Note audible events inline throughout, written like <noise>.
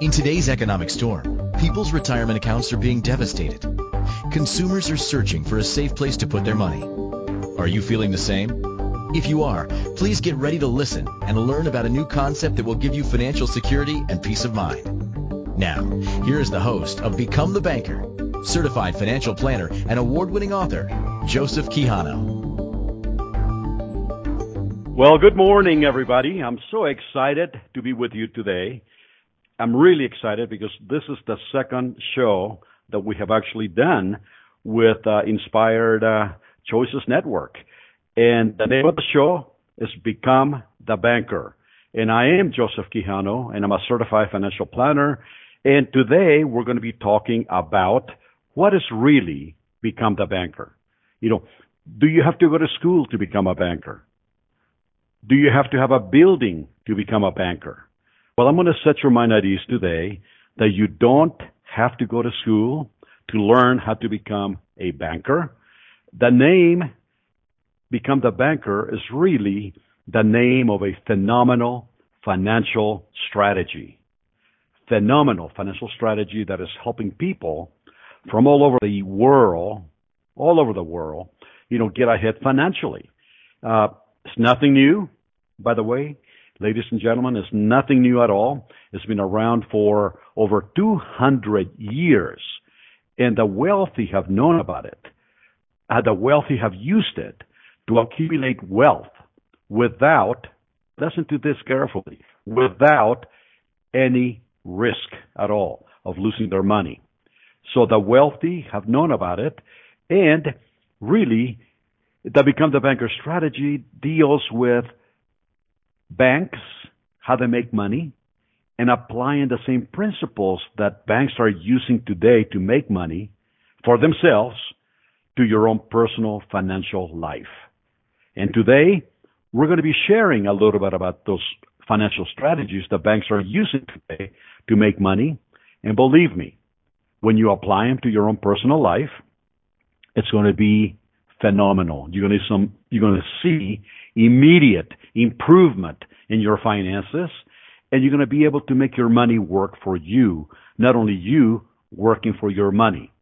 In today's economic storm, people's retirement accounts are being devastated. Consumers are searching for a safe place to put their money. Are you feeling the same? If you are, please get ready to listen and learn about a new concept that will give you financial security and peace of mind. Now, here is the host of Become the Banker, certified financial planner and award-winning author, Joseph Quijano. Well, good morning, everybody. I'm so excited to be with you today. I'm really excited because this is the second show that we have actually done with uh, Inspired uh, Choices Network. And the name of the show is Become the Banker. And I am Joseph Quijano, and I'm a certified financial planner. And today we're going to be talking about what is really become the banker. You know, do you have to go to school to become a banker? Do you have to have a building to become a banker? Well, I'm going to set your mind at ease today that you don't have to go to school to learn how to become a banker. The name Become the Banker is really the name of a phenomenal financial strategy. Phenomenal financial strategy that is helping people from all over the world, all over the world, you know, get ahead financially. Uh, it's nothing new, by the way. Ladies and gentlemen, it's nothing new at all. It's been around for over 200 years. And the wealthy have known about it. Uh, the wealthy have used it to accumulate wealth without, listen to this carefully, without any risk at all of losing their money. So the wealthy have known about it and really the Become the Banker strategy deals with banks, how they make money, and applying the same principles that banks are using today to make money for themselves to your own personal financial life. And today, we're going to be sharing a little bit about those financial strategies that banks are using today to make money. And believe me, when you apply them to your own personal life, it's going to be phenomenal. You're going to some, you're going to see immediate improvement in your finances and you're going to be able to make your money work for you, not only you working for your money.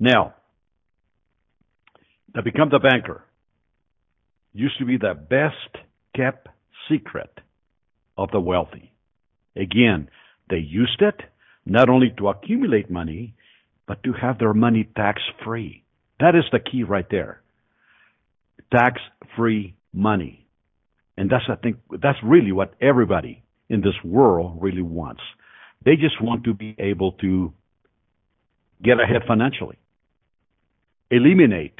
Now, to become the banker used to be the best kept secret of the wealthy. Again, they used it not only to accumulate money, but to have their money tax free. That is the key right there. Tax free money. And that's, I think, that's really what everybody in this world really wants. They just want to be able to get ahead financially, eliminate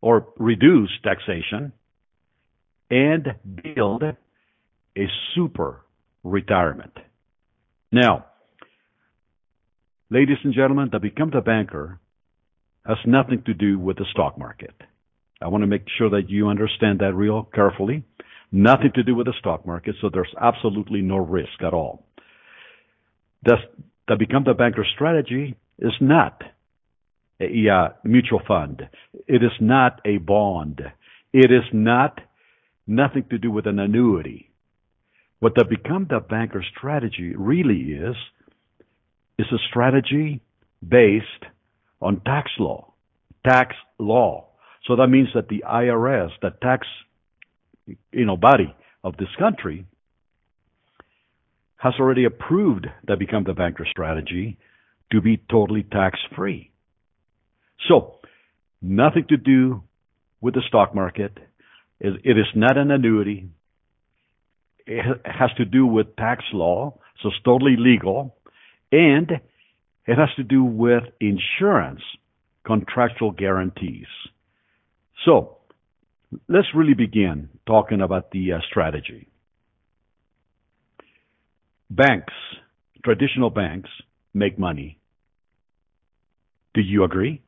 or reduce taxation, and build a super retirement. Now, ladies and gentlemen, to become the banker has nothing to do with the stock market. I want to make sure that you understand that real carefully. Nothing to do with the stock market, so there's absolutely no risk at all. The, the become the banker strategy is not a mutual fund. It is not a bond. It is not nothing to do with an annuity. What the become the banker strategy really is, is a strategy based on tax law. Tax law. So that means that the IRS, the tax, you know, body of this country, has already approved the become the banker strategy to be totally tax free. So, nothing to do with the stock market. It is not an annuity. It has to do with tax law, so it's totally legal. And it has to do with insurance, contractual guarantees. So, let's really begin talking about the uh, strategy. Banks, traditional banks, make money. Do you agree?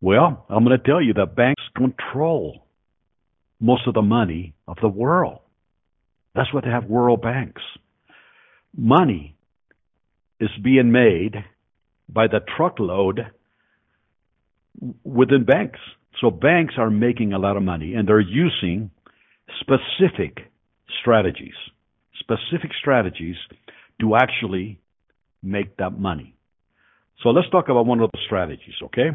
Well, I'm going to tell you that banks control most of the money of the world. That's what they have world banks. Money is being made by the truckload within banks. So banks are making a lot of money and they're using specific strategies, specific strategies to actually make that money. So let's talk about one of those strategies, okay?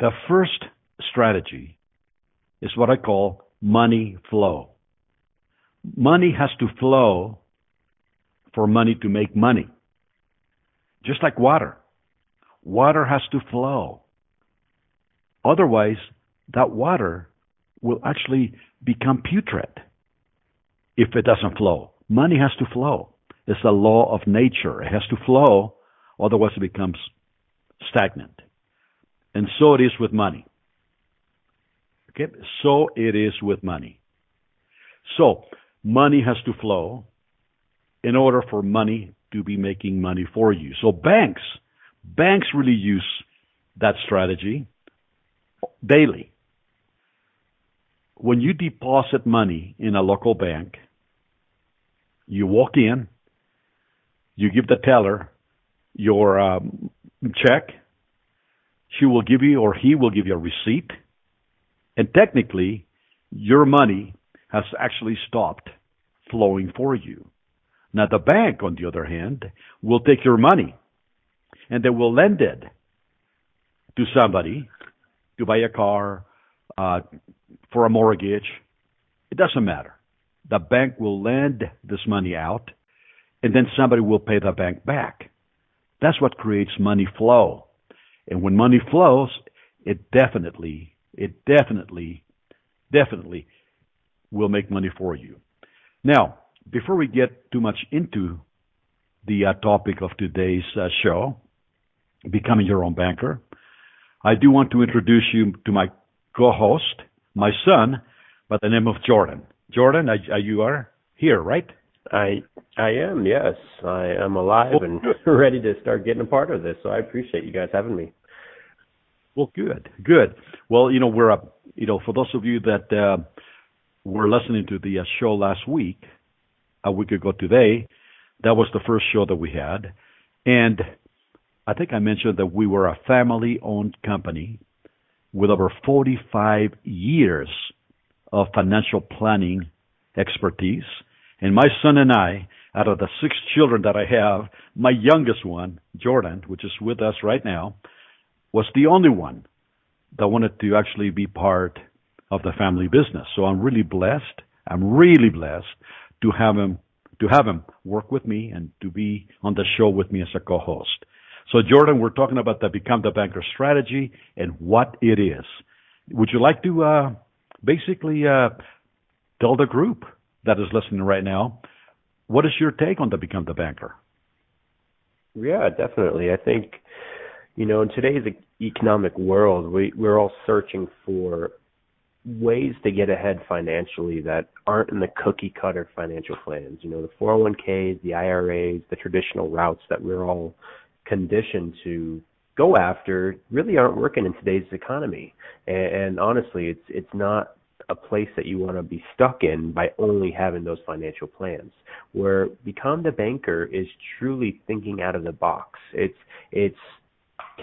The first strategy is what I call money flow. Money has to flow for money to make money. Just like water. Water has to flow. Otherwise, that water will actually become putrid if it doesn't flow. Money has to flow. It's a law of nature. It has to flow, otherwise it becomes stagnant. And so it is with money. Okay? So it is with money. So, money has to flow in order for money to be making money for you. So banks, banks really use that strategy daily. When you deposit money in a local bank, you walk in, you give the teller your um, check. She will give you, or he will give you a receipt. And technically, your money has actually stopped flowing for you. Now, the bank, on the other hand, will take your money and they will lend it to somebody to buy a car, uh, for a mortgage. It doesn't matter. The bank will lend this money out and then somebody will pay the bank back. That's what creates money flow. And when money flows, it definitely, it definitely, definitely will make money for you. Now, before we get too much into the uh, topic of today's uh, show, becoming your own banker, I do want to introduce you to my co-host, my son, by the name of Jordan. Jordan, I, I, you are here, right? I I am, yes. I am alive well, and <laughs> ready to start getting a part of this. So I appreciate you guys having me. Well, good, good. Well, you know, we're up. You know, for those of you that uh, were listening to the uh, show last week, a week ago today, that was the first show that we had, and I think I mentioned that we were a family-owned company with over 45 years of financial planning expertise and my son and I, out of the six children that I have, my youngest one, Jordan, which is with us right now, was the only one that wanted to actually be part of the family business. So I'm really blessed. I'm really blessed to have him to have him work with me and to be on the show with me as a co-host. So Jordan, we're talking about the Become the Banker strategy and what it is. Would you like to uh, basically uh, tell the group that is listening right now. What is your take on the Become the Banker? Yeah, definitely. I think, you know, in today's economic world, we, we're all searching for ways to get ahead financially that aren't in the cookie cutter financial plans. You know, the 401ks, the IRAs, the traditional routes that we're all conditioned to go after really aren't working in today's economy. And, and honestly, it's it's not a place that you want to be stuck in by only having those financial plans. Where become the banker is truly thinking out of the box. It's it's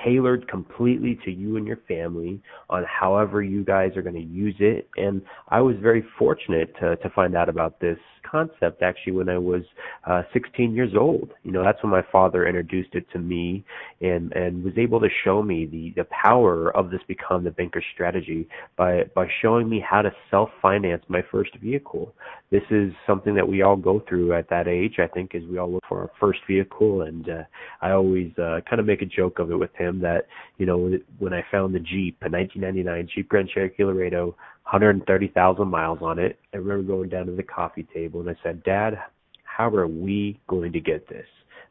tailored completely to you and your family on however you guys are going to use it. And I was very fortunate to to find out about this concept actually when I was uh, 16 years old. You know, that's when my father introduced it to me and and was able to show me the the power of this become the banker strategy by by showing me how to self finance my first vehicle. This is something that we all go through at that age. I think as we all look for our first vehicle, and uh, I always uh, kind of make a joke of it with him that you know when I found the Jeep, a 1999 Jeep Grand Cherokee Laredo 130,000 miles on it. I remember going down to the coffee table and I said, Dad, how are we going to get this?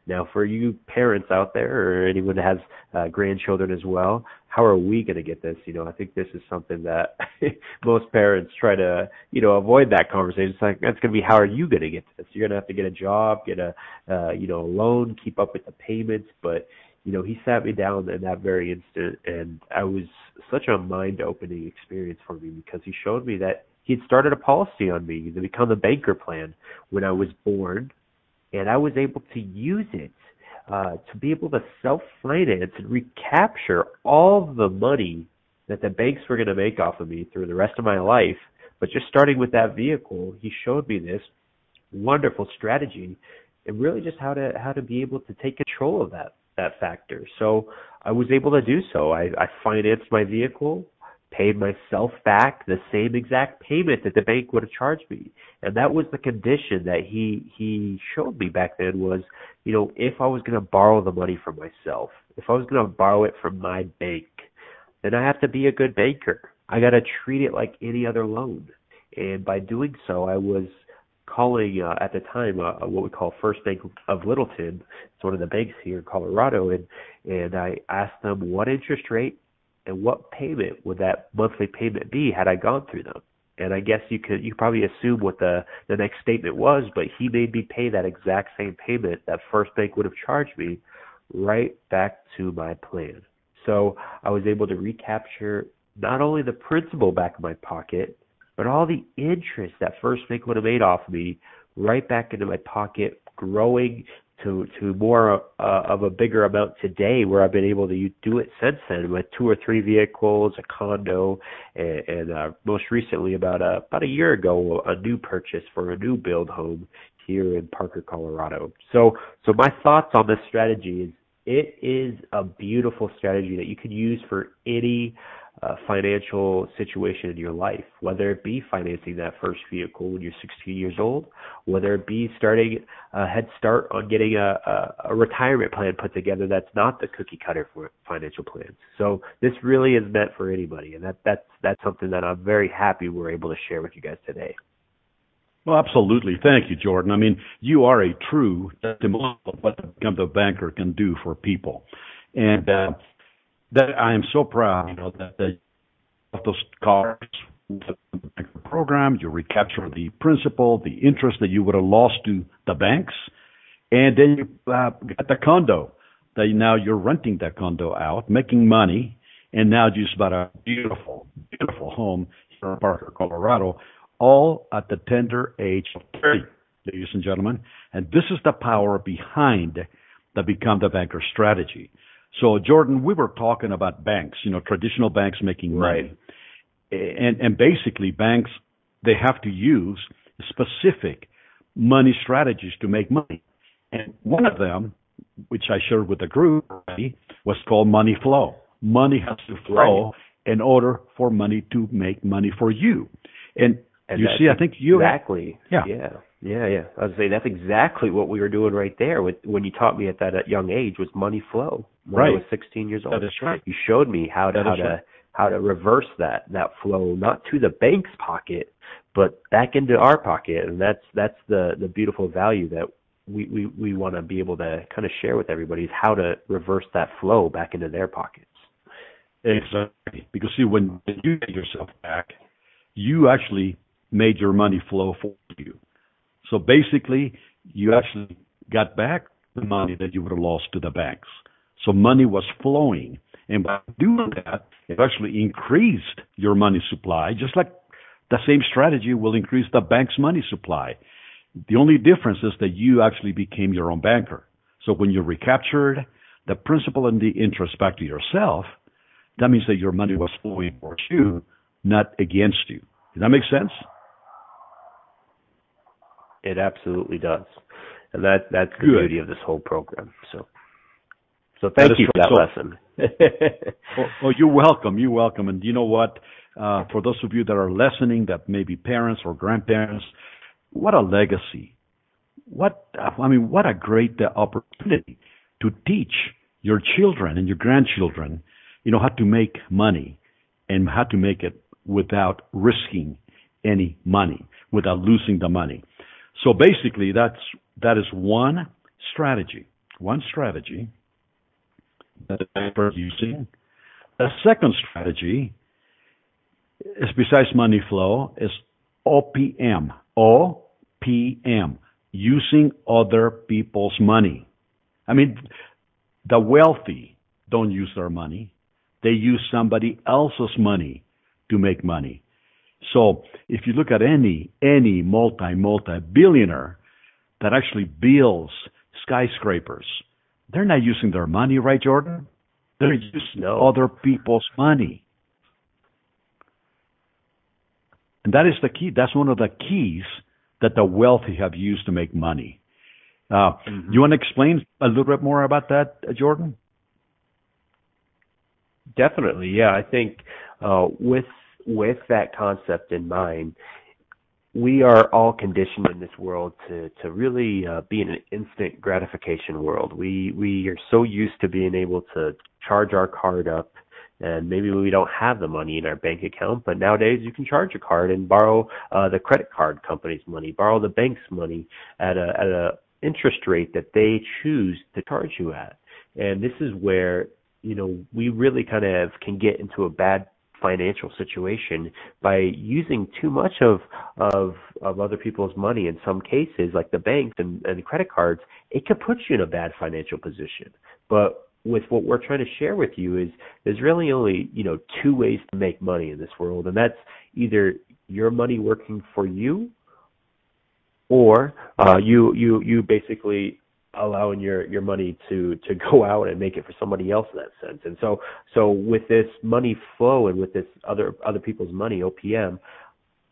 Now, for you parents out there or anyone that has uh, grandchildren as well, how are we going to get this? You know, I think this is something that <laughs> most parents try to, you know, avoid that conversation. It's like that's going to be how are you going to get this? You're going to have to get a job, get a, uh, you know, loan, keep up with the payments. But you know, he sat me down in that very instant, and I was such a mind-opening experience for me because he showed me that he had started a policy on me to become a banker plan when I was born, and I was able to use it uh, to be able to self-finance and recapture all the money that the banks were going to make off of me through the rest of my life. But just starting with that vehicle, he showed me this wonderful strategy and really just how to how to be able to take control of that that factor. So I was able to do so. I, I financed my vehicle, paid myself back the same exact payment that the bank would have charged me. And that was the condition that he he showed me back then was, you know, if I was going to borrow the money from myself, if I was going to borrow it from my bank, then I have to be a good banker. I got to treat it like any other loan. And by doing so, I was calling uh, at the time uh, what we call First Bank of Littleton. It's one of the banks here in Colorado, and and I asked them what interest rate and what payment would that monthly payment be had I gone through them. And I guess you could you probably assume what the the next statement was, but he made me pay that exact same payment that First Bank would have charged me right back to my plan. So I was able to recapture not only the principal back in my pocket, but all the interest that First Bank would have made off me right back into my pocket, growing to to more uh, of a bigger amount today, where I've been able to do it since then with two or three vehicles, a condo, and, and uh, most recently about a about a year ago, a new purchase for a new build home here in Parker, Colorado. So so my thoughts on this strategy is it is a beautiful strategy that you can use for any financial situation in your life, whether it be financing that first vehicle when you're 16 years old, whether it be starting a head start on getting a, a, a retirement plan put together that's not the cookie cutter for financial plans. So this really is meant for anybody, and that that's that's something that I'm very happy we're able to share with you guys today. Well, absolutely. Thank you, Jordan. I mean, you are a true testimonial of what Become the Banker can do for people. And uh, that I am so proud, you know, that the, of those cars program, you recapture the principal, the interest that you would have lost to the banks, and then you uh, got the condo. That now you're renting that condo out, making money, and now you just about a beautiful, beautiful home here in Parker, Colorado, all at the tender age of 30, ladies and gentlemen. And this is the power behind the Become the Banker strategy. So, Jordan, we were talking about banks, you know, traditional banks making money. Right. And, and basically, banks, they have to use specific money strategies to make money. And one of them, which I shared with the group already, was called money flow. Money has to flow right. in order for money to make money for you. And, and you see, I think you exactly, yeah, yeah. Yeah, yeah. I was saying that's exactly what we were doing right there with when you taught me at that young age was money flow. When right. I was 16 years old. That is right. You showed me how to how to right. how to reverse that that flow not to the bank's pocket, but back into our pocket, and that's that's the the beautiful value that we we we want to be able to kind of share with everybody is how to reverse that flow back into their pockets. Exactly. Because see, when you get yourself back, you actually made your money flow for you. So basically, you actually got back the money that you would have lost to the banks. So money was flowing. And by doing that, it actually increased your money supply, just like the same strategy will increase the bank's money supply. The only difference is that you actually became your own banker. So when you recaptured the principal and the interest back to yourself, that means that your money was flowing for you, not against you. Does that make sense? It absolutely does, and that that's the Good. beauty of this whole program. So, so thank you for that so, lesson. <laughs> well, you're welcome. You're welcome. And you know what? Uh, for those of you that are listening, that may be parents or grandparents, what a legacy! What I mean, what a great uh, opportunity to teach your children and your grandchildren, you know, how to make money and how to make it without risking any money, without losing the money. So basically, that's that is one strategy. One strategy that they're using. A second strategy is besides money flow is OPM. OPM. Using other people's money. I mean, the wealthy don't use their money. They use somebody else's money to make money. So if you look at any any multi multi billionaire that actually builds skyscrapers, they're not using their money, right, Jordan? They're using other people's money. And that is the key. That's one of the keys that the wealthy have used to make money. Uh, mm-hmm. You want to explain a little bit more about that, uh, Jordan? Definitely, yeah. I think uh, with with that concept in mind, we are all conditioned in this world to to really uh, be in an instant gratification world. We we are so used to being able to charge our card up and maybe we don't have the money in our bank account, but nowadays you can charge a card and borrow uh, the credit card company's money, borrow the bank's money at a at a interest rate that they choose to charge you at. And this is where you know we really kind of can get into a bad financial situation by using too much of of of other people's money in some cases like the banks and, and credit cards it could put you in a bad financial position. But with what we're trying to share with you is there's really only you know two ways to make money in this world and that's either your money working for you or uh you you you basically allowing your your money to to <laughs> go out and make it for somebody else in that sense. And so so with this money flow and with this other other people's money OPM,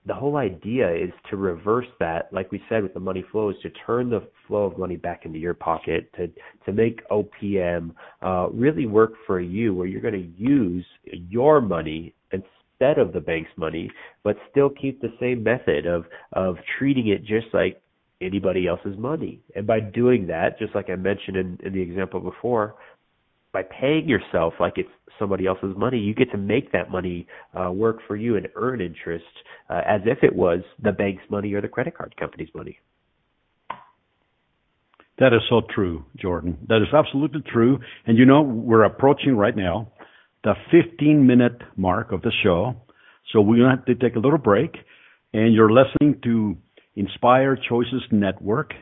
the whole idea is to reverse that, like we said with the money flow, is to turn the flow of money back into your pocket to to make OPM uh, really work for you, where you're going to use your money instead of the bank's money, but still keep the same method of of treating it just like anybody else's money. And by doing that, just like I mentioned in, in the example before, by paying yourself like it's somebody else's money, you get to make that money uh, work for you and earn interest uh, as if it was the bank's money or the credit card company's money. That is so true, Jordan. That is absolutely true. And you know, we're approaching right now the 15 minute mark of the show. So we're going to have to take a little break. And you're listening to Inspired Choices Network.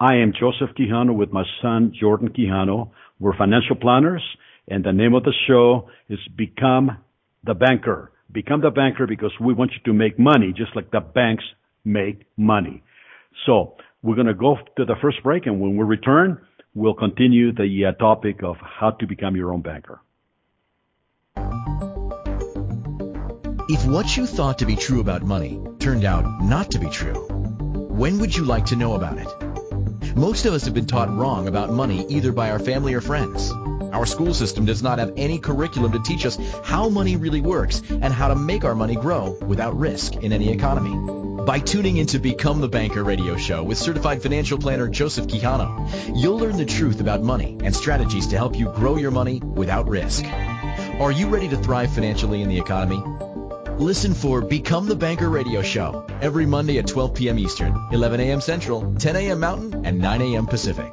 I am Joseph Quijano with my son, Jordan Quijano. We're financial planners, and the name of the show is Become the Banker. Become the Banker because we want you to make money just like the banks make money. So we're going to go to the first break, and when we return, we'll continue the uh, topic of how to become your own banker. If what you thought to be true about money turned out not to be true, when would you like to know about it? Most of us have been taught wrong about money either by our family or friends. Our school system does not have any curriculum to teach us how money really works and how to make our money grow without risk in any economy. By tuning into Become the Banker radio show with certified financial planner Joseph Quijano, you'll learn the truth about money and strategies to help you grow your money without risk. Are you ready to thrive financially in the economy? Listen for Become the Banker radio show every Monday at 12 p.m. Eastern, 11 a.m. Central, 10 a.m. Mountain, and 9 a.m. Pacific.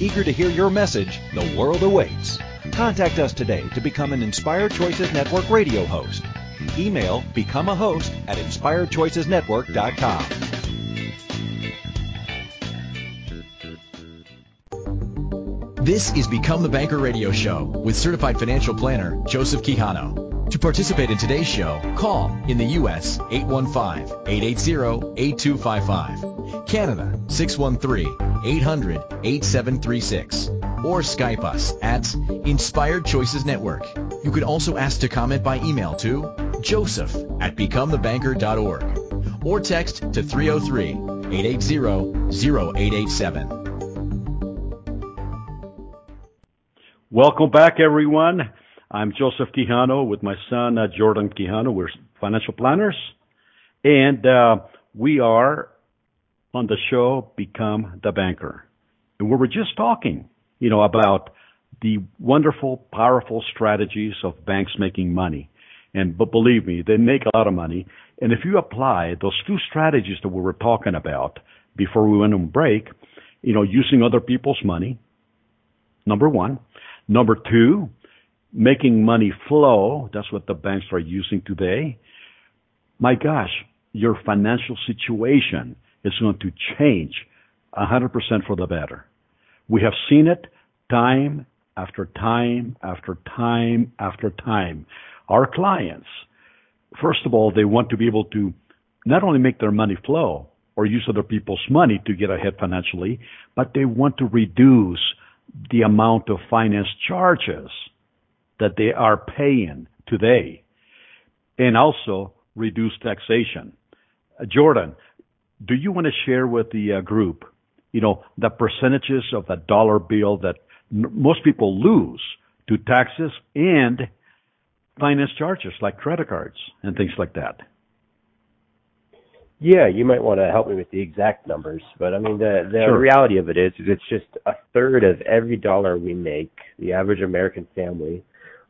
Eager to hear your message, the world awaits. Contact us today to become an Inspired Choices Network radio host. Email become a host at inspiredchoicesnetwork.com. This is Become the Banker Radio Show with certified financial planner Joseph Quijano. To participate in today's show, call in the U.S. 815-880-8255, Canada 613-800-8736, or Skype us at Inspired Choices Network. You can also ask to comment by email to joseph at becomethebanker.org or text to 303-880-0887. Welcome back, everyone. I'm Joseph Quijano with my son uh, Jordan Quijano. We're financial planners, and uh, we are on the show Become the Banker. And we were just talking, you know, about the wonderful, powerful strategies of banks making money. And but believe me, they make a lot of money. And if you apply those two strategies that we were talking about before we went on break, you know, using other people's money, number one, Number two, making money flow. That's what the banks are using today. My gosh, your financial situation is going to change 100% for the better. We have seen it time after time after time after time. Our clients, first of all, they want to be able to not only make their money flow or use other people's money to get ahead financially, but they want to reduce the amount of finance charges that they are paying today and also reduce taxation. Uh, Jordan, do you want to share with the uh, group, you know, the percentages of the dollar bill that m- most people lose to taxes and finance charges like credit cards and things like that? Yeah, you might want to help me with the exact numbers, but I mean the the Sure. reality of it is, is it's just a third of every dollar we make, the average American family,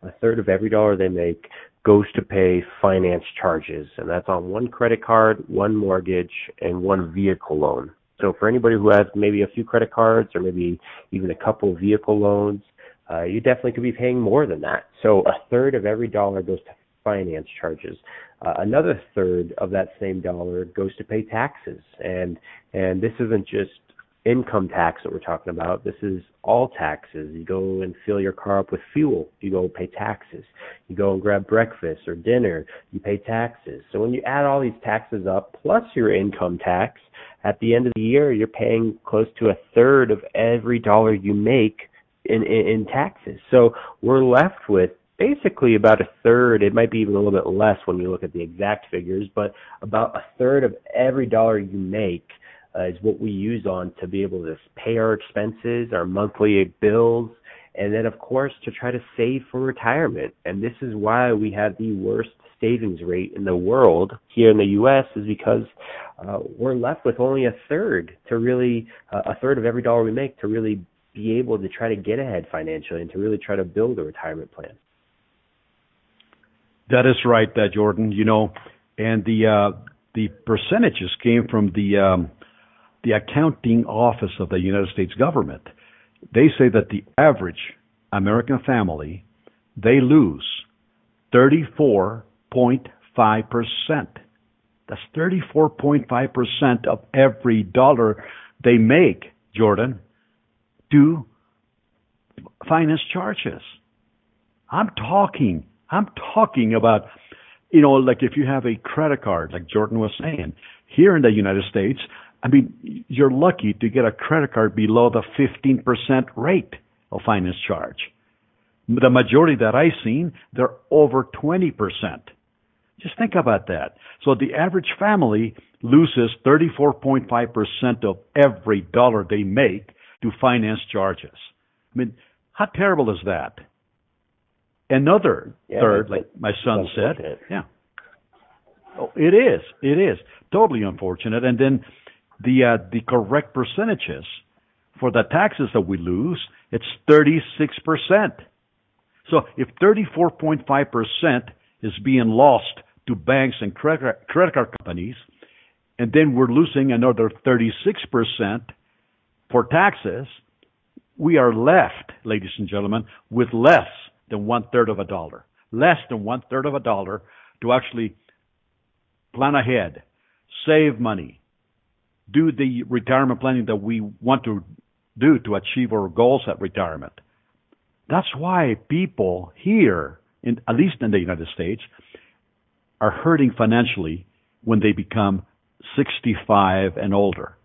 a third of every dollar they make goes to pay finance charges, and that's on one credit card, one mortgage, and one vehicle loan. So for anybody who has maybe a few credit cards or maybe even a couple of vehicle loans, uh, you definitely could be paying more than that. So a third of every dollar goes to finance charges. Uh, another third of that same dollar goes to pay taxes, and and this isn't just income tax that we're talking about. This is all taxes. You go and fill your car up with fuel, you go pay taxes. You go and grab breakfast or dinner, you pay taxes. So when you add all these taxes up plus your income tax, at the end of the year you're paying close to a third of every dollar you make in, in, in taxes. So we're left with basically about a third, it might be even a little bit less when you look at the exact figures, but about a third of every dollar you make uh, is what we use on to be able to pay our expenses, our monthly bills, and then of course to try to save for retirement. And this is why we have the worst savings rate in the world here in the U.S. is because uh, we're left with only a third to really uh, a third of every dollar we make to really be able to try to get ahead financially and to really try to build a retirement plan. That is right, uh, Jordan. You know, and the uh, the percentages came from the um, the accounting office of the United States government. They say that the average American family they lose 34.5 percent. That's 34.5 percent of every dollar they make, Jordan, to finance charges. I'm talking I'm talking about, you know, like if you have a credit card, like Jordan was saying, here in the United States, I mean, you're lucky to get a credit card below the 15% rate of finance charge. The majority that I've seen, they're over 20%. Just think about that. So the average family loses 34.5% of every dollar they make to finance charges. I mean, how terrible is that? Another Yeah, third, like my son said, yeah. Oh, it is. It is totally unfortunate. And then the uh, the correct percentages for the taxes that we lose, it's 36 percent. So if 34.5 percent is being lost to banks and credit card companies, and then we're losing another 36 percent for taxes, we are left, ladies and gentlemen, with less than one third of a dollar. Less than one third of a dollar to actually plan ahead, save money, do the retirement planning that we want to do to achieve our goals at retirement. That's why people here, in, at least in the United States, are hurting financially when they become 65 and older.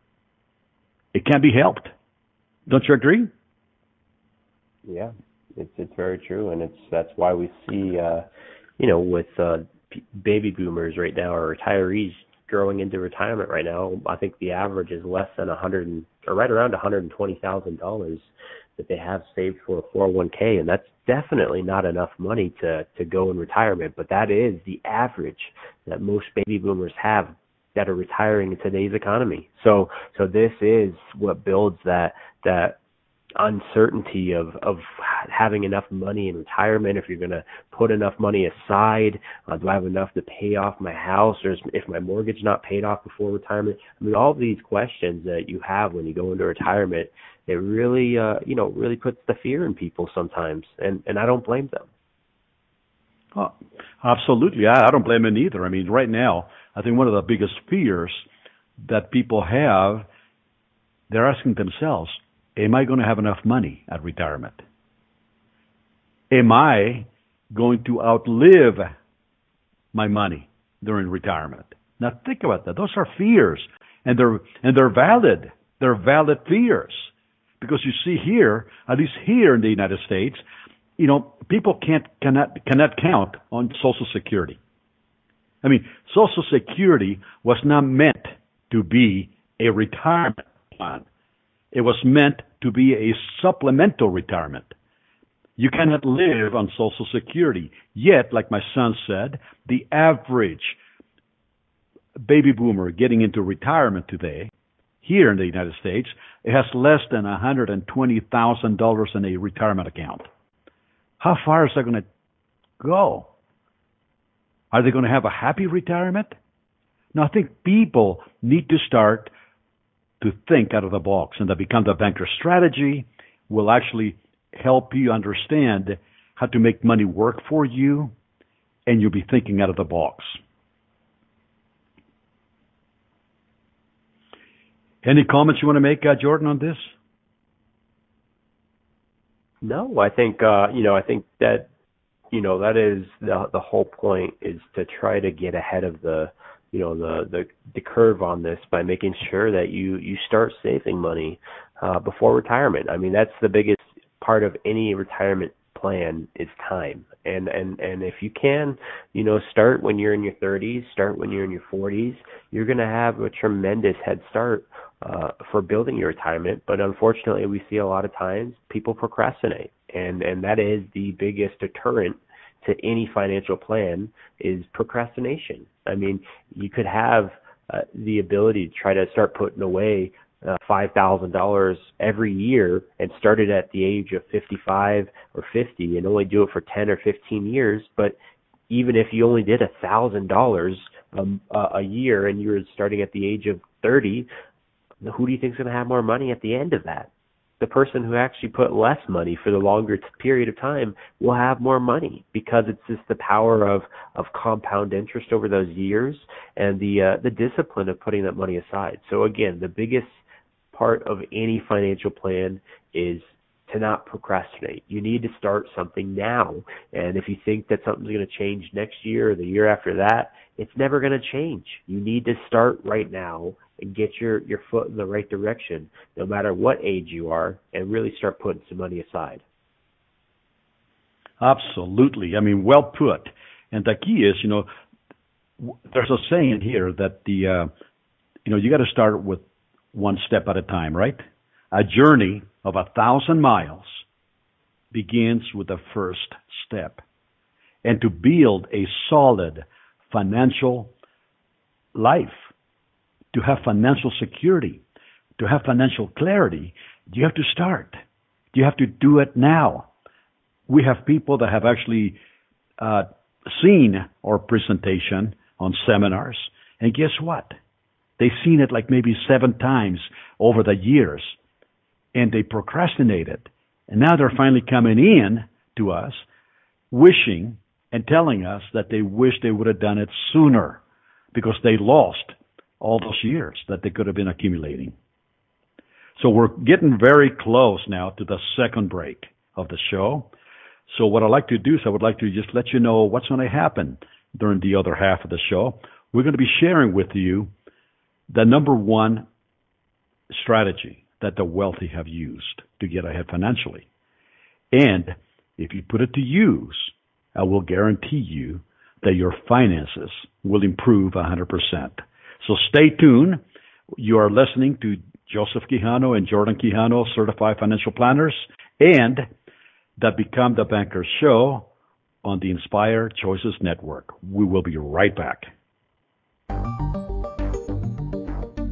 It can be helped. Don't you agree? Yeah, it's it's very true, and it's that's why we see, uh, you know, with uh, baby boomers right now or retirees growing into retirement right now. I think the average is less than a hundred and or right around one hundred and twenty thousand dollars that they have saved for a four hundred one k, and that's definitely not enough money to to go in retirement. But that is the average that most baby boomers have that are retiring in today's economy. So so this is what builds that that uncertainty of of having enough money in retirement if you're going to put enough money aside uh, do i have enough to pay off my house or is, if my mortgage not paid off before retirement i mean all these questions that you have when you go into retirement it really uh you know really puts the fear in people sometimes and and i don't blame them Oh, absolutely. I, I don't blame them either. I mean, right now, I think one of the biggest fears that people have, they're asking themselves, am I going to have enough money at retirement? Am I going to outlive my money during retirement? Now think about that. Those are fears and they're, and they're valid. They're valid fears. Because you see here, at least here in the United States, you know, people can't, cannot, cannot count on Social Security. I mean, Social Security was not meant to be a retirement plan. It was meant to be a supplemental retirement. You cannot live on Social Security. Yet, like my son said, the average baby boomer getting into retirement today, here in the United States, has less than $120,000 in a retirement account. How far is that going to go? Are they going to have a happy retirement? No, I think people need to start to think out of the box and the Become the Banker strategy will actually help you understand how to make money work for you and you'll be thinking out of the box. Any comments you want to make, uh, Jordan, on this? No, I think uh, you know, I think that you know that is the the whole point is to try to get ahead of the you know the the the curve on this by making sure that you you start saving money uh before retirement. I mean, that's the biggest part of any retirement plan is time. And and and if you can, you know, start when you're in your 30s, start when you're in your 40s, you're going to have a tremendous head start uh, for building your retirement. But unfortunately, we see a lot of times people procrastinate, and and that is the biggest deterrent to any financial plan is procrastination. I mean, you could have uh, the ability to try to start putting away uh, five thousand dollars every year and start it at the age of fifty five or fifty and only do it for ten or fifteen years. But even if you only did a thousand dollars um, a year and you were starting at the age of thirty who do you think is going to have more money at the end of that the person who actually put less money for the longer t- period of time will have more money because it's just the power of of compound interest over those years and the uh, the discipline of putting that money aside. So again, the biggest part of any financial plan is to not procrastinate. You need to start something now. And if you think that something's going to change next year or the year after that, it's never going to change. You need to start right now and get your, your foot in the right direction, no matter what age you are, and really start putting some money aside. Absolutely. I mean, well put. And the key is, you know, there's a saying here that the, uh, you know, you got to start with one step at a time, right? A journey of a thousand miles begins with the first step. And to build a solid financial life, to have financial security, to have financial clarity, you have to start. You have to do it now. We have people that have actually uh, seen our presentation on seminars, and guess what? They've seen it like maybe seven times over the years and they procrastinated. And now they're finally coming in to us wishing and telling us that they wish they would have done it sooner because they lost all those years that they could have been accumulating. So we're getting very close now to the second break of the show. So what I'd like to do is I would like to just let you know what's going to happen during the other half of the show. We're going to be sharing with you the number one strategy that the wealthy have used to get ahead financially. And if you put it to use, I will guarantee you that your finances will improve 100%. So stay tuned. You are listening to Joseph Quijano and Jordan Quijano, certified financial planners, and the Become the Banker show on the Inspire Choices Network. We will be right back.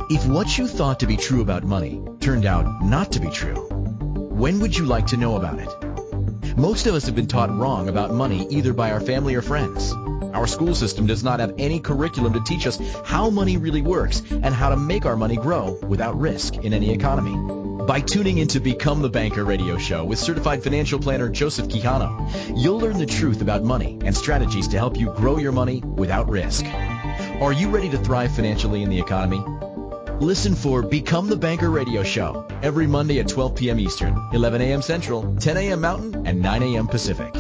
If what you thought to be true about money turned out not to be true, when would you like to know about it? Most of us have been taught wrong about money either by our family or friends. Our school system does not have any curriculum to teach us how money really works and how to make our money grow without risk in any economy. By tuning into Become the Banker radio show with certified financial planner Joseph Quijano, you'll learn the truth about money and strategies to help you grow your money without risk. Are you ready to thrive financially in the economy? Listen for Become the Banker radio show every Monday at 12 p.m. Eastern, 11 a.m. Central, 10 a.m. Mountain, and 9 a.m. Pacific.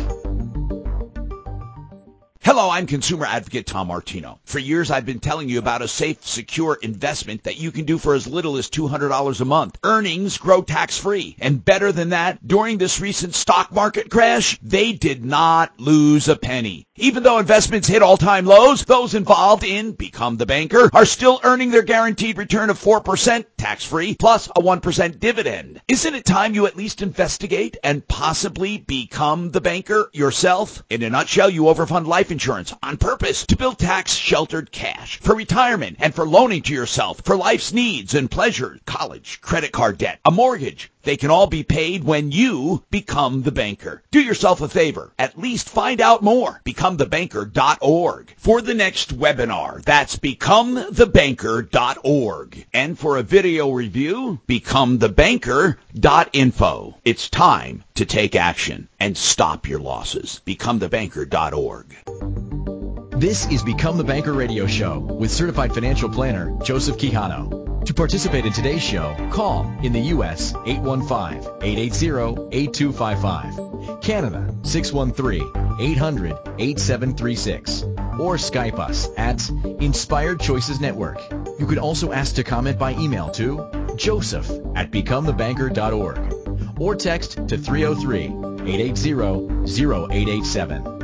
Hello, I'm consumer advocate Tom Martino. For years, I've been telling you about a safe, secure investment that you can do for as little as $200 a month. Earnings grow tax free. And better than that, during this recent stock market crash, they did not lose a penny. Even though investments hit all-time lows, those involved in Become the Banker are still earning their guaranteed return of 4% tax-free plus a 1% dividend. Isn't it time you at least investigate and possibly become the banker yourself? In a nutshell, you overfund life insurance on purpose to build tax-sheltered cash for retirement and for loaning to yourself for life's needs and pleasures, college, credit card debt, a mortgage. They can all be paid when you become the banker. Do yourself a favor. At least find out more. BecomeTheBanker.org. For the next webinar, that's BecomeTheBanker.org. And for a video review, BecomeTheBanker.info. It's time to take action and stop your losses. BecomeTheBanker.org. This is Become the Banker radio show with certified financial planner Joseph Quijano. To participate in today's show, call in the U.S. 815-880-8255, Canada 613-800-8736, or Skype us at Inspired Choices Network. You could also ask to comment by email to joseph at becomethebanker.org or text to 303-880-0887.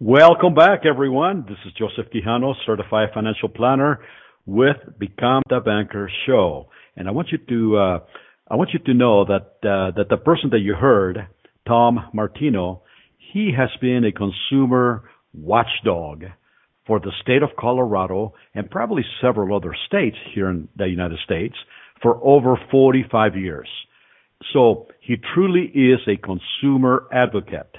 Welcome back, everyone. This is Joseph Quijano, certified financial planner with Become the Banker Show, and I want you to uh, I want you to know that uh, that the person that you heard, Tom Martino, he has been a consumer watchdog for the state of Colorado and probably several other states here in the United States for over 45 years. So he truly is a consumer advocate,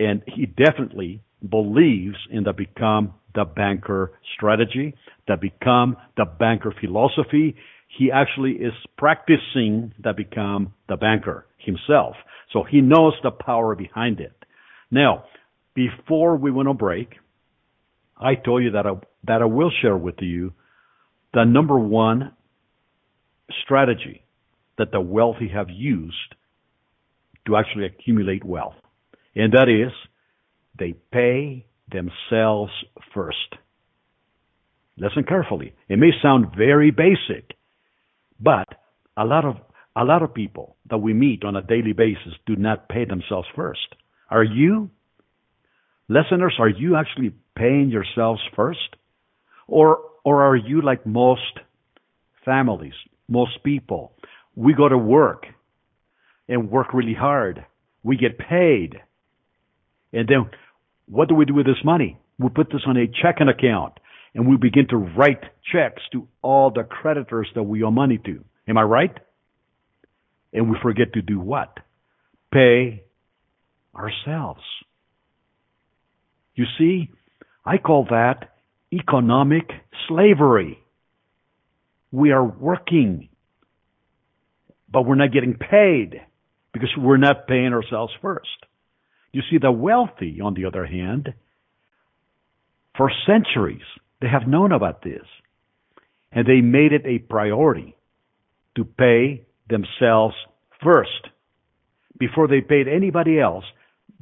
and he definitely believes in the become the banker strategy, the become the banker philosophy. He actually is practicing the become the banker himself. So he knows the power behind it. Now, before we went on break, I told you that I, that I will share with you the number one strategy that the wealthy have used to actually accumulate wealth. And that is they pay themselves first. Listen carefully. It may sound very basic, but a lot of a lot of people that we meet on a daily basis do not pay themselves first. Are you listeners, are you actually paying yourselves first? Or or are you like most families, most people? We go to work and work really hard. We get paid. And then what do we do with this money? We put this on a checking account and we begin to write checks to all the creditors that we owe money to. Am I right? And we forget to do what? Pay ourselves. You see, I call that economic slavery. We are working, but we're not getting paid because we're not paying ourselves first. You see, the wealthy, on the other hand, for centuries, they have known about this. And they made it a priority to pay themselves first. Before they paid anybody else,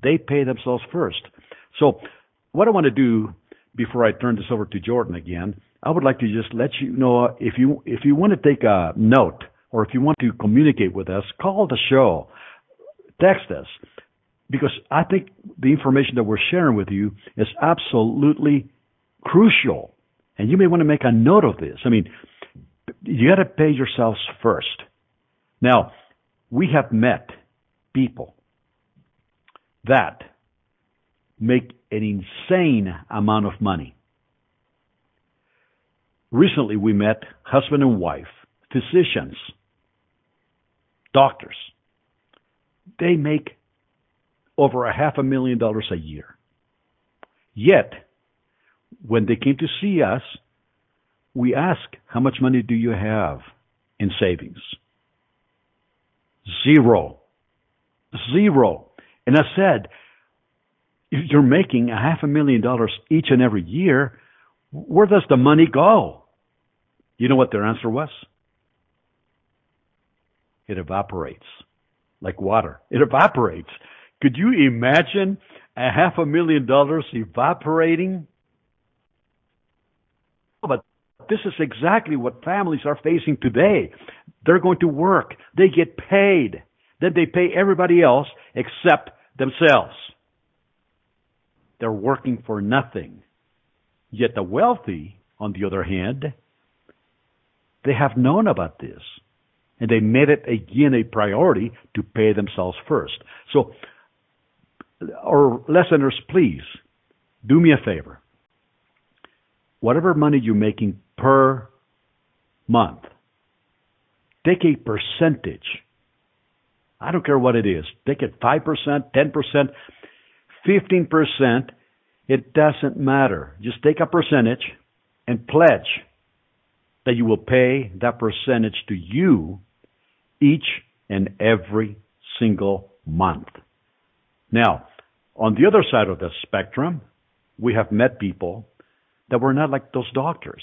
they pay themselves first. So, what I want to do before I turn this over to Jordan again, I would like to just let you know if you if you want to take a note or if you want to communicate with us, call the show, text us because I think the information that we're sharing with you is absolutely crucial. And you may want to make a note of this. I mean, you got to pay yourselves first. Now, we have met people that make an insane amount of money. Recently, we met husband and wife, physicians, doctors. They make over a half a million dollars a year. Yet, when they came to see us, we asked, how much money do you have in savings? Zero. Zero. And I said, if you're making a half a million dollars each and every year, where does the money go? You know what their answer was? It evaporates like water. It evaporates. Could you imagine a half a million dollars evaporating? But this is exactly what families are facing today. They're going to work. They get paid. Then they pay everybody else except themselves. They're working for nothing. Yet the wealthy, on the other hand, they have known about this. And they made it again a priority to pay themselves first. So, our listeners, please do me a favor. Whatever money you're making per month, take a percentage. I don't care what it is. Take it 5%, 10%, 15%. It doesn't matter. Just take a percentage and pledge that you will pay that percentage to you each and every single month. Now, on the other side of the spectrum, we have met people that were not like those doctors.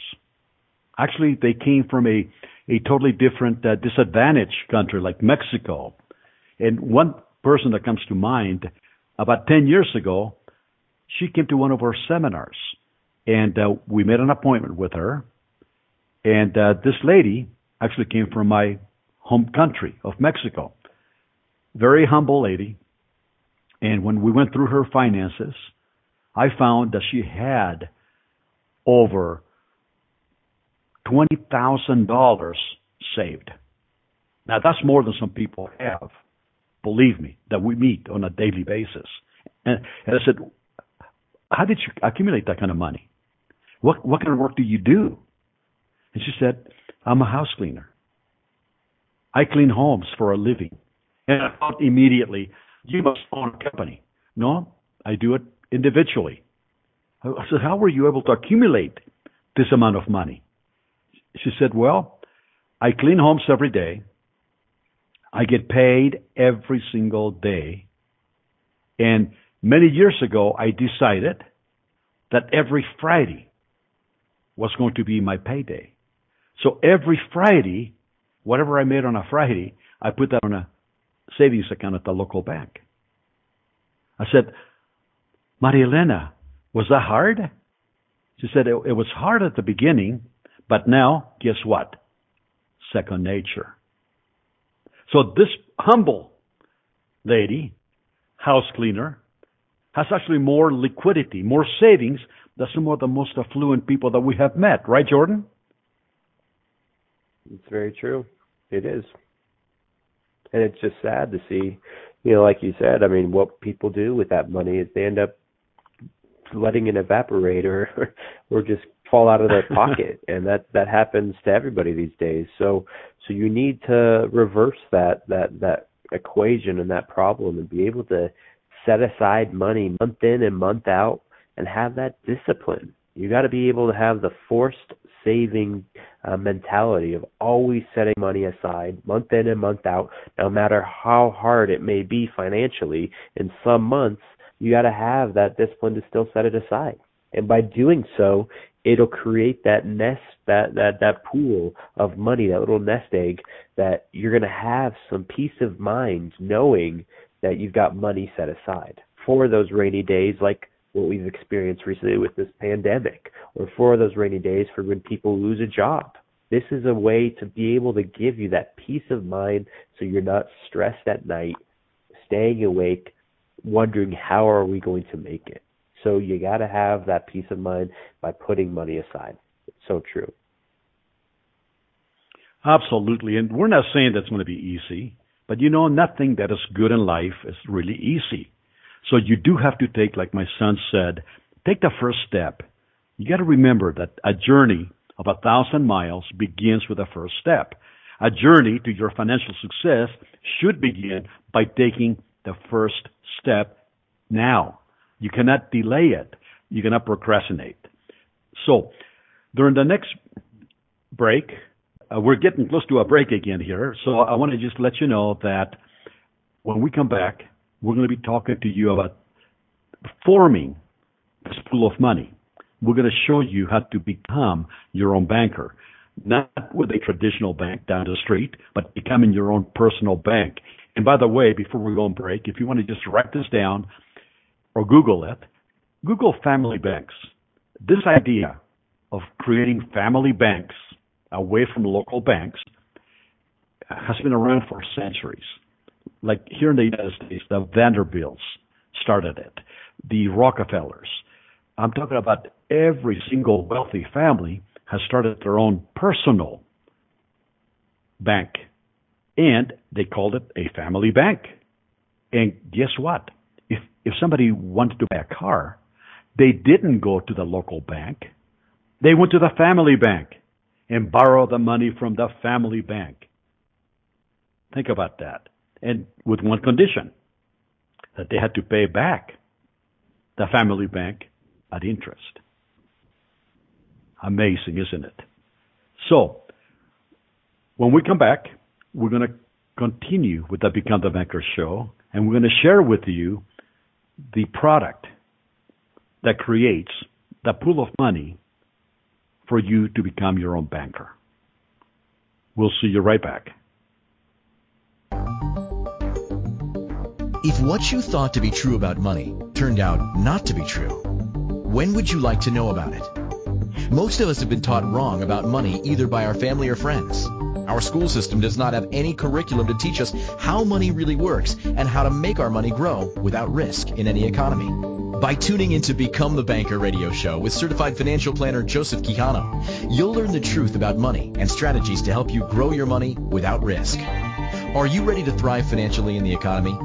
Actually, they came from a, a totally different uh, disadvantaged country like Mexico. And one person that comes to mind, about 10 years ago, she came to one of our seminars and uh, we made an appointment with her. And uh, this lady actually came from my home country of Mexico. Very humble lady. And when we went through her finances, I found that she had over $20,000 saved. Now that's more than some people have. Believe me, that we meet on a daily basis. And, and I said, how did you accumulate that kind of money? What, what kind of work do you do? And she said, I'm a house cleaner. I clean homes for a living. And I thought immediately, you must own a company. No, I do it individually. I said, how were you able to accumulate this amount of money? She said, well, I clean homes every day. I get paid every single day. And many years ago, I decided that every Friday was going to be my payday. So every Friday, whatever I made on a Friday, I put that on a savings account at the local bank. I said, Maria Elena, was that hard? She said, it, it was hard at the beginning, but now, guess what? Second nature. So this humble lady, house cleaner, has actually more liquidity, more savings than some of the most affluent people that we have met. Right, Jordan? It's very true. It is. And it's just sad to see, you know, like you said, I mean, what people do with that money is they end up letting it evaporate or <laughs> or just fall out of their <laughs> pocket and that that happens to everybody these days. So so you need to reverse that that that equation and that problem and be able to set aside money month in and month out and have that discipline. You got to be able to have the forced saving uh, mentality of always setting money aside month in and month out, no matter how hard it may be financially. In some months, you got to have that discipline to still set it aside. And by doing so, it'll create that nest, that, that, that pool of money, that little nest egg that you're going to have some peace of mind knowing that you've got money set aside for those rainy days like what we've experienced recently with this pandemic, or for those rainy days for when people lose a job. This is a way to be able to give you that peace of mind so you're not stressed at night, staying awake, wondering how are we going to make it. So you got to have that peace of mind by putting money aside. It's so true. Absolutely. And we're not saying that's going to be easy, but you know, nothing that is good in life is really easy. So you do have to take, like my son said, take the first step. You got to remember that a journey of a thousand miles begins with the first step. A journey to your financial success should begin by taking the first step now. You cannot delay it. You cannot procrastinate. So, during the next break. Uh, we're getting close to a break again here, so I want to just let you know that when we come back, we're going to be talking to you about forming this pool of money. We're going to show you how to become your own banker, not with a traditional bank down the street, but becoming your own personal bank. And by the way, before we go on break, if you want to just write this down or Google it, Google family banks. This idea of creating family banks away from local banks has been around for centuries. Like here in the United States, the Vanderbilts started it, the Rockefellers. I'm talking about every single wealthy family has started their own personal bank. And they called it a family bank. And guess what? If if somebody wanted to buy a car, they didn't go to the local bank. They went to the family bank and borrowed the money from the family bank. Think about that. And with one condition that they had to pay back the family bank at interest. Amazing, isn't it? So, when we come back, we're going to continue with the Become the Banker show, and we're going to share with you the product that creates the pool of money for you to become your own banker. We'll see you right back. If what you thought to be true about money turned out not to be true, when would you like to know about it? Most of us have been taught wrong about money either by our family or friends. Our school system does not have any curriculum to teach us how money really works and how to make our money grow without risk in any economy. By tuning into Become the Banker radio show with certified financial planner Joseph Quijano, you'll learn the truth about money and strategies to help you grow your money without risk. Are you ready to thrive financially in the economy?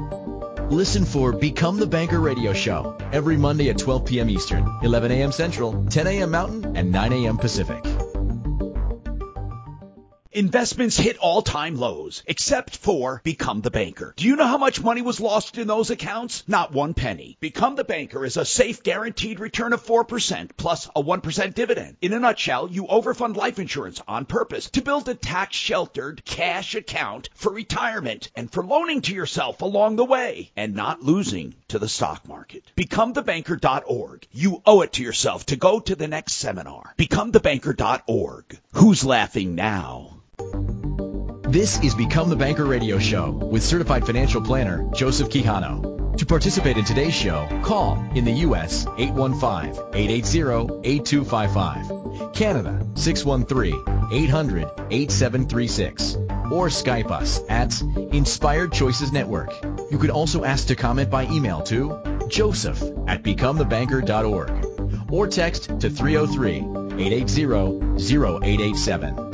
Listen for Become the Banker radio show every Monday at 12 p.m. Eastern, 11 a.m. Central, 10 a.m. Mountain, and 9 a.m. Pacific. Investments hit all-time lows, except for Become the Banker. Do you know how much money was lost in those accounts? Not one penny. Become the Banker is a safe, guaranteed return of 4% plus a 1% dividend. In a nutshell, you overfund life insurance on purpose to build a tax-sheltered cash account for retirement and for loaning to yourself along the way and not losing to the stock market. BecomeTheBanker.org. You owe it to yourself to go to the next seminar. BecomeTheBanker.org. Who's laughing now? This is Become the Banker radio show with certified financial planner Joseph Quijano. To participate in today's show, call in the U.S. 815-880-8255, Canada 613-800-8736, or Skype us at Inspired Choices Network. You could also ask to comment by email to joseph at becomethebanker.org or text to 303-880-0887.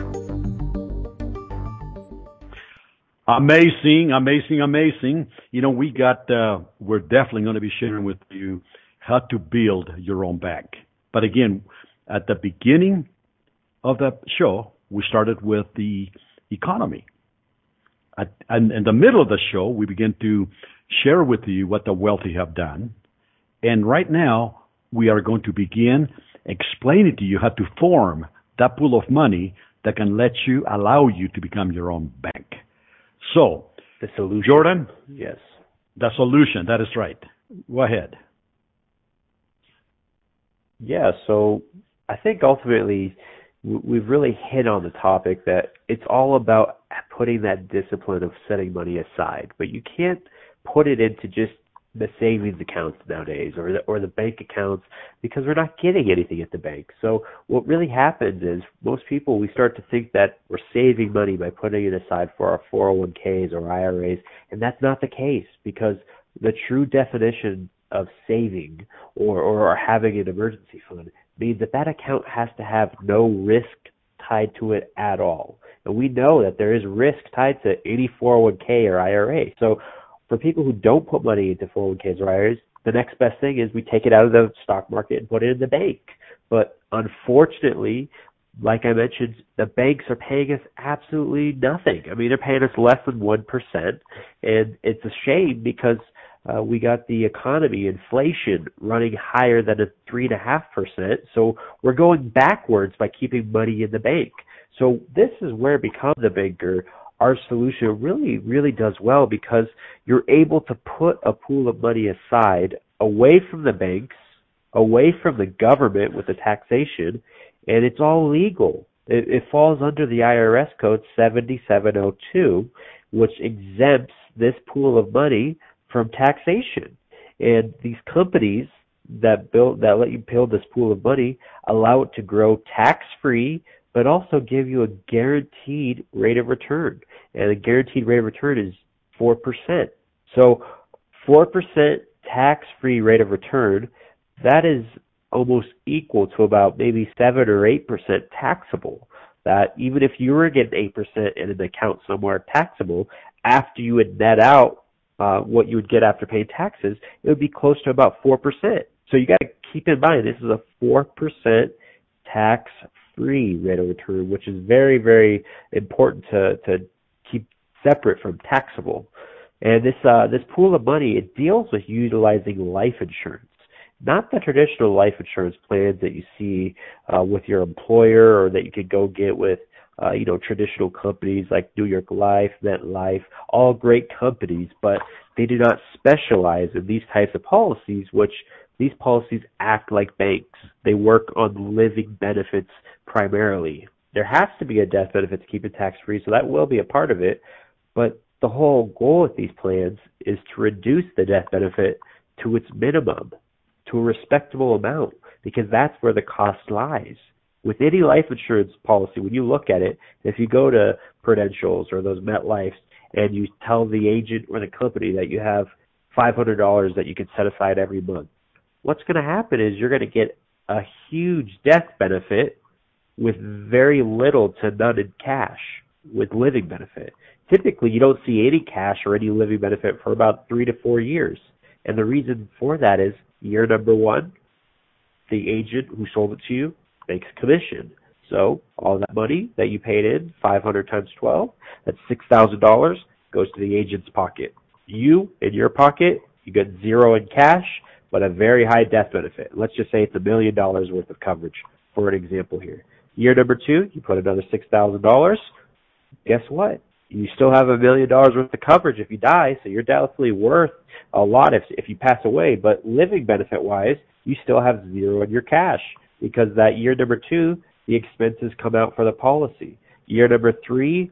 Amazing, amazing, amazing. You know, we got, uh, we're definitely going to be sharing with you how to build your own bank. But again, at the beginning of the show, we started with the economy. At, and in the middle of the show, we begin to share with you what the wealthy have done. And right now, we are going to begin explaining to you how to form that pool of money that can let you, allow you to become your own bank. So, the solution. Jordan? Yes. The solution, that is right. Go ahead. Yeah, so I think ultimately we've really hit on the topic that it's all about putting that discipline of setting money aside, but you can't put it into just the savings accounts nowadays or the, or the bank accounts because we're not getting anything at the bank. So what really happens is most people we start to think that we're saving money by putting it aside for our 401ks or IRAs and that's not the case because the true definition of saving or or having an emergency fund means that that account has to have no risk tied to it at all. And we know that there is risk tied to any 401k or IRA. So for people who don't put money into 401ks or IRAs, the next best thing is we take it out of the stock market and put it in the bank. But unfortunately, like I mentioned, the banks are paying us absolutely nothing. I mean, they're paying us less than 1%. And it's a shame because uh, we got the economy, inflation running higher than a 3.5%. So we're going backwards by keeping money in the bank. So this is where Become a Banker, our solution really, really does well because you're able to put a pool of money aside away from the banks, away from the government with the taxation, and it's all legal. It, it falls under the IRS code 7702, which exempts this pool of money from taxation. And these companies that build that let you build this pool of money allow it to grow tax free, but also give you a guaranteed rate of return. And the guaranteed rate of return is four percent. So four percent tax free rate of return, that is almost equal to about maybe seven or eight percent taxable. That even if you were getting eight percent in an account somewhere taxable, after you would net out uh, what you would get after paying taxes, it would be close to about four percent. So you got to keep in mind this is a four percent tax free return, which is very very important to to keep separate from taxable. And this uh, this pool of money it deals with utilizing life insurance not the traditional life insurance plans that you see uh, with your employer or that you could go get with uh, you know traditional companies like New York Life, MetLife, all great companies, but they do not specialize in these types of policies, which these policies act like banks. They work on living benefits primarily. There has to be a death benefit to keep it tax free, so that will be a part of it. But the whole goal with these plans is to reduce the death benefit to its minimum to a respectable amount because that's where the cost lies. With any life insurance policy, when you look at it, if you go to Prudential's or those MetLifes and you tell the agent or the company that you have $500 that you can set aside every month, what's going to happen is you're going to get a huge death benefit with very little to none in cash with living benefit. Typically, you don't see any cash or any living benefit for about three to four years. And the reason for that is Year number one, the agent who sold it to you makes commission. So all that money that you paid in, 500 times 12, that's $6,000, goes to the agent's pocket. You, in your pocket, you get zero in cash, but a very high death benefit. Let's just say it's a million dollars worth of coverage, for an example here. Year number two, you put another $6,000. Guess what? you still have a million dollars worth of coverage if you die, so you're definitely worth a lot if if you pass away. But living benefit wise, you still have zero in your cash because that year number two, the expenses come out for the policy. Year number three,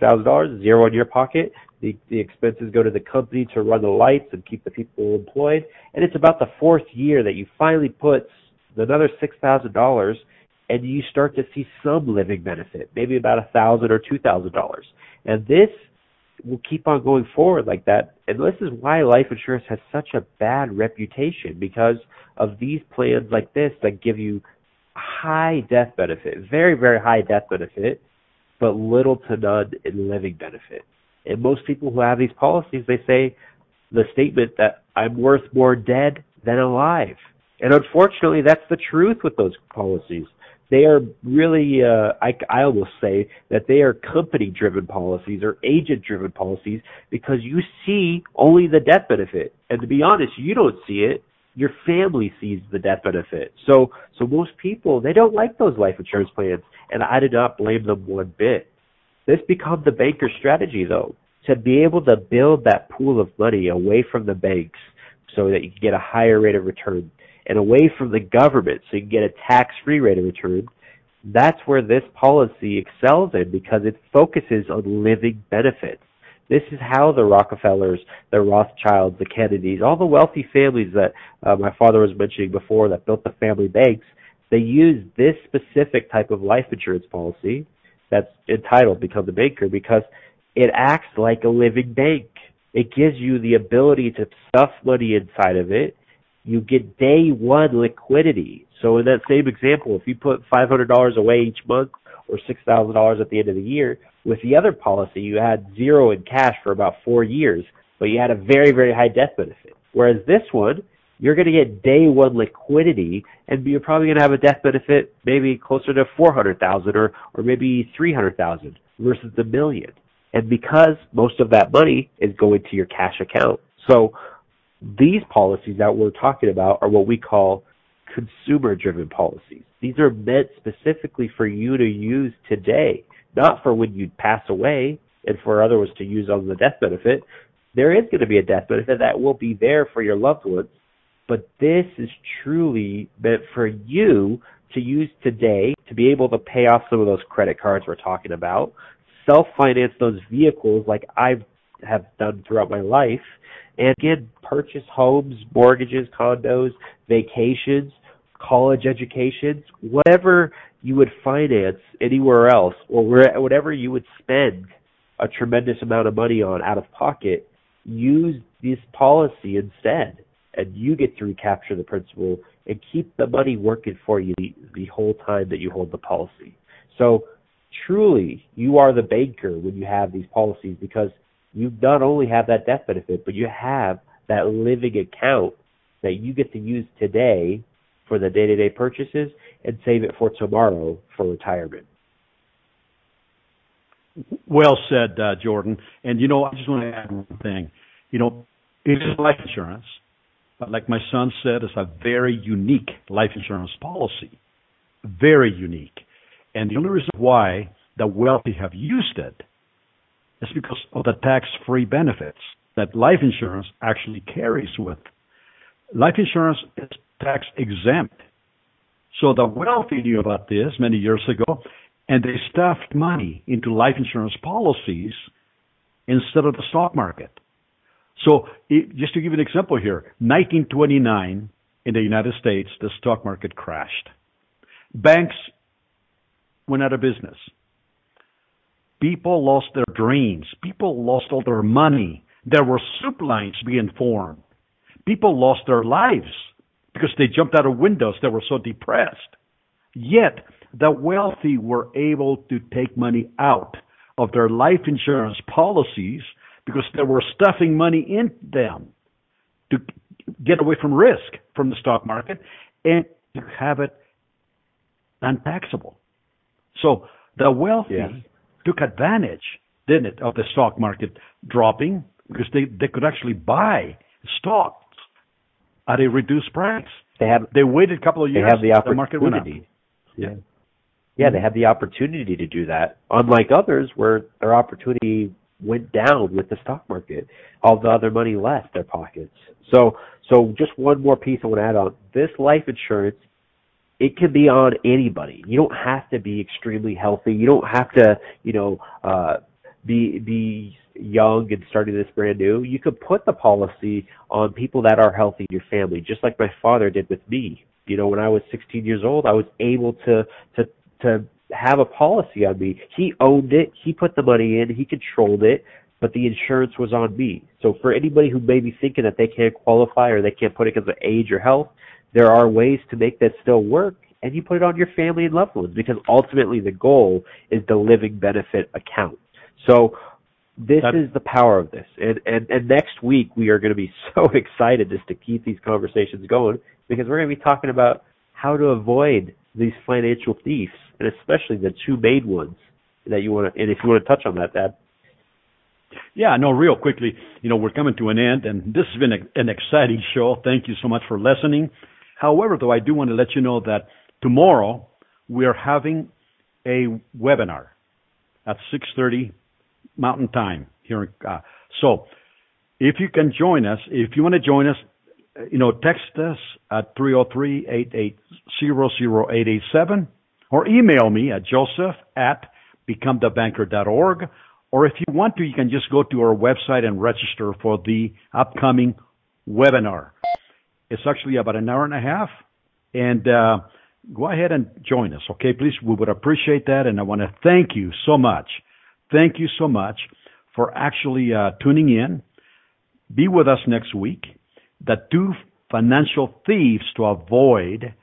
thousand dollars, zero in your pocket. The the expenses go to the company to run the lights and keep the people employed. And it's about the fourth year that you finally put another six thousand dollars and you start to see some living benefit, maybe about a thousand or two thousand dollars. And this will keep on going forward like that. And this is why life insurance has such a bad reputation because of these plans like this that give you high death benefit, very, very high death benefit, but little to none in living benefit. And most people who have these policies, they say the statement that I'm worth more dead than alive. And unfortunately, that's the truth with those policies they are really, uh, I, I almost say that they are company driven policies or agent driven policies because you see only the death benefit. And to be honest, you don't see it. Your family sees the death benefit. So, so most people, they don't like those life insurance plans. And I do not blame them one bit. This becomes the banker's strategy though, to be able to build that pool of money away from the banks so that you can get a higher rate of return and away from the government so you can get a tax-free rate of return, that's where this policy excels in because it focuses on living benefits. This is how the Rockefellers, the Rothschilds, the Kennedys, all the wealthy families that uh, my father was mentioning before that built the family banks, they use this specific type of life insurance policy that's entitled Become the Banker because it acts like a living bank. It gives you the ability to stuff money inside of it you get day one liquidity. So in that same example, if you put $500 away each month or $6,000 at the end of the year, with the other policy, you had zero in cash for about four years, but you had a very, very high death benefit. Whereas this one, you're going to get day one liquidity, and you're probably going to have a death benefit maybe closer to 400,000 or, or maybe 300,000 versus the million. And because most of that money is going to your cash account. So these policies that we're talking about are what we call consumer driven policies. These are meant specifically for you to use today, not for when you pass away and for others to use on the death benefit. There is going to be a death benefit that will be there for your loved ones, but this is truly meant for you to use today to be able to pay off some of those credit cards we're talking about, self finance those vehicles like I have done throughout my life, and again, purchase homes, mortgages, condos, vacations, college educations, whatever you would finance anywhere else or whatever you would spend a tremendous amount of money on out of pocket, use this policy instead. And you get to recapture the principal and keep the money working for you the, the whole time that you hold the policy. So truly, you are the banker when you have these policies because you not only have that death benefit, but you have that living account that you get to use today for the day to day purchases and save it for tomorrow for retirement. Well said, uh, Jordan. And you know, I just want to add one thing. You know, it is life insurance, but like my son said, it's a very unique life insurance policy. Very unique. And the only reason why the wealthy have used it is because of the tax-free benefits that life insurance actually carries with. Life insurance is tax exempt. So the wealthy knew about this many years ago, and they stuffed money into life insurance policies instead of the stock market. So it, just to give an example here, 1929 in the United States, the stock market crashed. Banks went out of business. People lost their dreams. People lost all their money. There were soup lines being formed. People lost their lives because they jumped out of windows. They were so depressed. Yet the wealthy were able to take money out of their life insurance policies because they were stuffing money in them to get away from risk from the stock market and to have it untaxable. So the wealthy yes. took advantage, didn't it, of the stock market dropping because they, they could actually buy stocks at a reduced price. They have they waited a couple of years. They have the opportunity. The market went up. Yeah. Yeah, they have the opportunity to do that. Unlike others where their opportunity went down with the stock market. All the other money left their pockets. So so just one more piece I want to add on. This life insurance it can be on anybody. You don't have to be extremely healthy. You don't have to, you know, uh, be be young and starting this brand new. You could put the policy on people that are healthy in your family, just like my father did with me. You know, when I was 16 years old, I was able to to to have a policy on me. He owned it. He put the money in. He controlled it. But the insurance was on me. So for anybody who may be thinking that they can't qualify or they can't put it because of age or health, there are ways to make that still work and you put it on your family and loved ones because ultimately the goal is the living benefit account. So this That's, is the power of this. And, and, and next week we are going to be <laughs> so excited just to keep these conversations going because we're going to be talking about how to avoid these financial thieves and especially the two main ones that you want to, and if you want to touch on that, that. Yeah, no, real quickly, you know, we're coming to an end and this has been a, an exciting show. Thank you so much for listening. However, though, I do want to let you know that tomorrow we are having a webinar at 6:30 Mountain Time here. Uh, so, if you can join us, if you want to join us, you know, text us at 303-880-0887 or email me at joseph at becomethebanker.org. Or if you want to, you can just go to our website and register for the upcoming webinar. It's actually about an hour and a half. And uh, go ahead and join us, okay? Please, we would appreciate that. And I want to thank you so much. Thank you so much for actually uh, tuning in. Be with us next week. The two financial thieves to avoid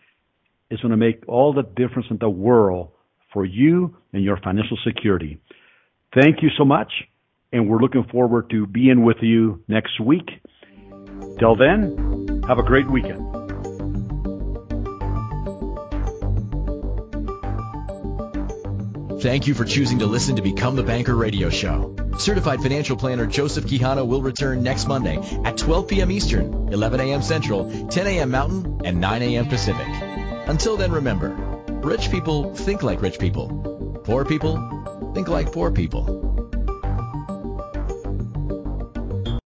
is going to make all the difference in the world for you and your financial security. Thank you so much. And we're looking forward to being with you next week. Till then, have a great weekend. Thank you for choosing to listen to Become the Banker radio show. Certified financial planner Joseph Quijano will return next Monday at 12 p.m. Eastern, 11 a.m. Central, 10 a.m. Mountain, and 9 a.m. Pacific. Until then, remember, rich people think like rich people. Poor people think like poor people.